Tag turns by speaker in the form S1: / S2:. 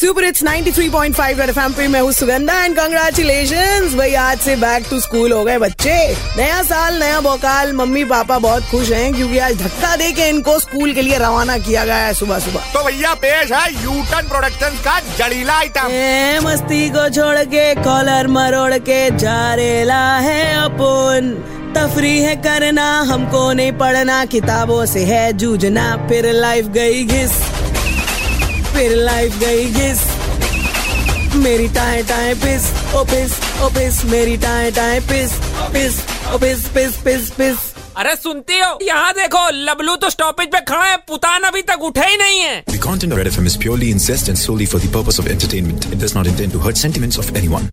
S1: Super it's 93.5 red FM पे मैं हूँ सुगंधा एंड कंग्रेचुलेशंस भाई आज से बैक टू स्कूल हो गए बच्चे। नया साल नया बोकाल। मम्मी पापा बहुत खुश हैं क्योंकि आज धक्का दे के इनको स्कूल के लिए रवाना किया गया है सुबह सुबह।
S2: तो भैया पेश है यूटन प्रोडक्शन का जड़ीला आइटम
S1: मस्ती को छोड़ के कॉलर मरोड़ के जा रेला है अपन। तफरी है करना हमको नहीं पढ़ना किताबों से है जूझना फिर लाइफ गई घिस। फिर लाइफ गई घिस मेरी टाए टाए पिस ओ पिस ओ पिस मेरी टाए टाए पिस पिस ओ पिस पिस पिस पिस
S3: अरे सुनती हो यहाँ देखो लबलू तो स्टॉपेज पे खड़ा है पुतान अभी तक उठे ही नहीं है
S4: The content of Red FM is purely incest and solely for the purpose of entertainment. It does not intend to hurt sentiments of anyone.